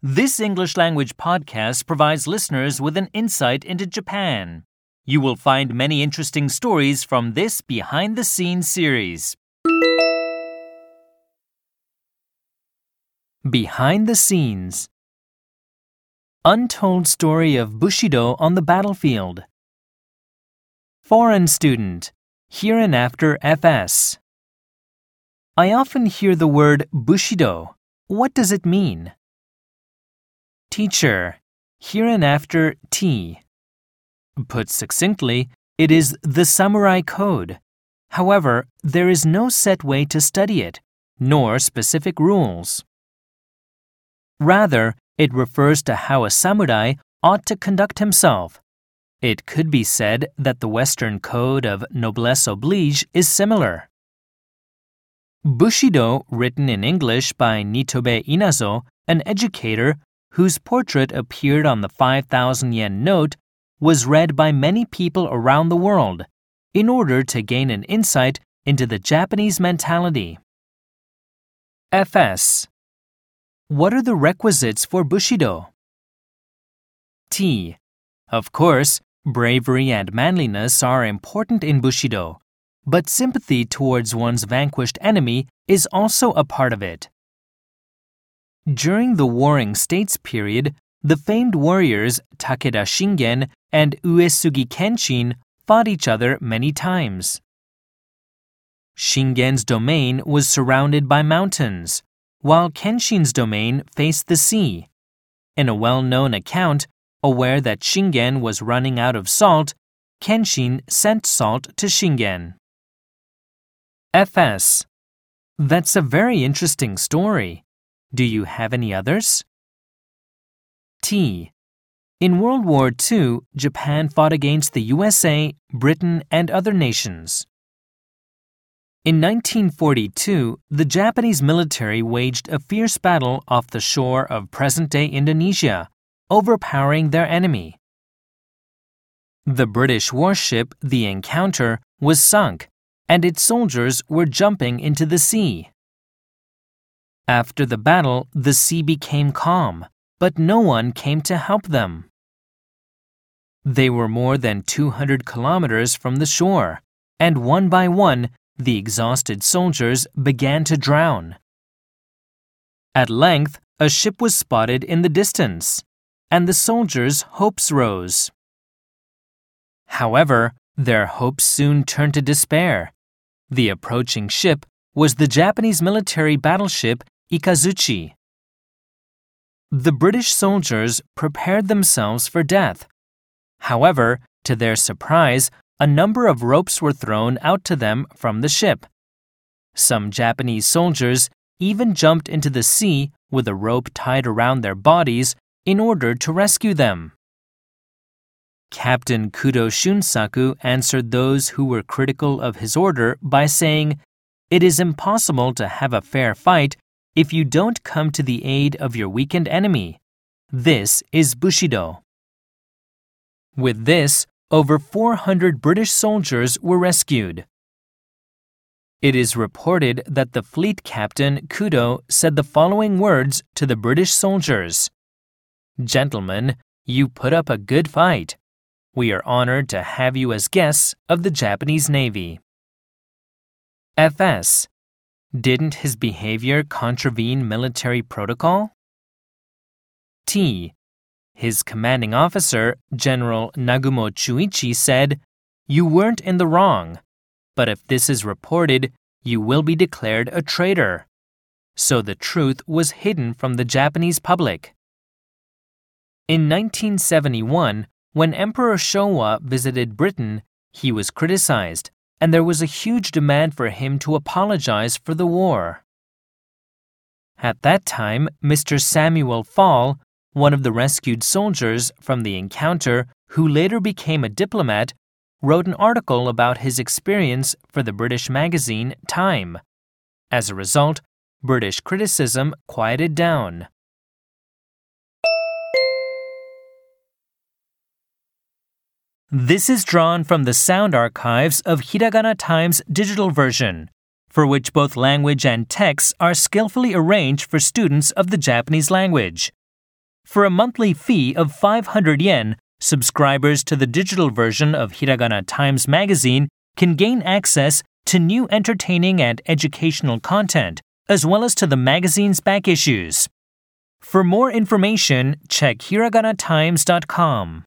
This English language podcast provides listeners with an insight into Japan. You will find many interesting stories from this behind the scenes series. Behind the scenes Untold story of Bushido on the battlefield. Foreign student, hereinafter FS. I often hear the word Bushido. What does it mean? Teacher, hereinafter T. Put succinctly, it is the samurai code. However, there is no set way to study it, nor specific rules. Rather, it refers to how a samurai ought to conduct himself. It could be said that the Western code of noblesse oblige is similar. Bushido, written in English by Nitobe Inazo, an educator whose portrait appeared on the 5,000 yen note, was read by many people around the world in order to gain an insight into the Japanese mentality. FS What are the requisites for Bushido? T. Of course, bravery and manliness are important in Bushido, but sympathy towards one's vanquished enemy is also a part of it. During the Warring States period, the famed warriors Takeda Shingen and Uesugi Kenshin fought each other many times. Shingen's domain was surrounded by mountains, while Kenshin's domain faced the sea. In a well known account, aware that Shingen was running out of salt, Kenshin sent salt to Shingen. FS. That's a very interesting story. Do you have any others? T. In World War II, Japan fought against the USA, Britain, and other nations. In 1942, the Japanese military waged a fierce battle off the shore of present day Indonesia, overpowering their enemy. The British warship, the Encounter, was sunk, and its soldiers were jumping into the sea. After the battle, the sea became calm, but no one came to help them. They were more than 200 kilometers from the shore, and one by one, the exhausted soldiers began to drown. At length, a ship was spotted in the distance, and the soldiers' hopes rose. However, their hopes soon turned to despair. The approaching ship was the Japanese military battleship Ikazuchi. The British soldiers prepared themselves for death. However, to their surprise, a number of ropes were thrown out to them from the ship. Some Japanese soldiers even jumped into the sea with a rope tied around their bodies in order to rescue them. Captain Kudo Shunsaku answered those who were critical of his order by saying, It is impossible to have a fair fight if you don't come to the aid of your weakened enemy. This is Bushido. With this, over 400 British soldiers were rescued. It is reported that the fleet captain Kudo said the following words to the British soldiers Gentlemen, you put up a good fight. We are honored to have you as guests of the Japanese Navy. FS didn't his behavior contravene military protocol? T. His commanding officer, General Nagumo Chuichi, said, You weren't in the wrong, but if this is reported, you will be declared a traitor. So the truth was hidden from the Japanese public. In 1971, when Emperor Showa visited Britain, he was criticized and there was a huge demand for him to apologize for the war. At that time, Mr. Samuel Falle, one of the rescued soldiers from the encounter who later became a diplomat, wrote an article about his experience for the British magazine Time. As a result, British criticism quieted down. This is drawn from the sound archives of Hiragana Times digital version, for which both language and text are skillfully arranged for students of the Japanese language. For a monthly fee of 500 yen, subscribers to the digital version of Hiragana Times Magazine can gain access to new entertaining and educational content, as well as to the magazine's back issues. For more information, check hiraganatimes.com.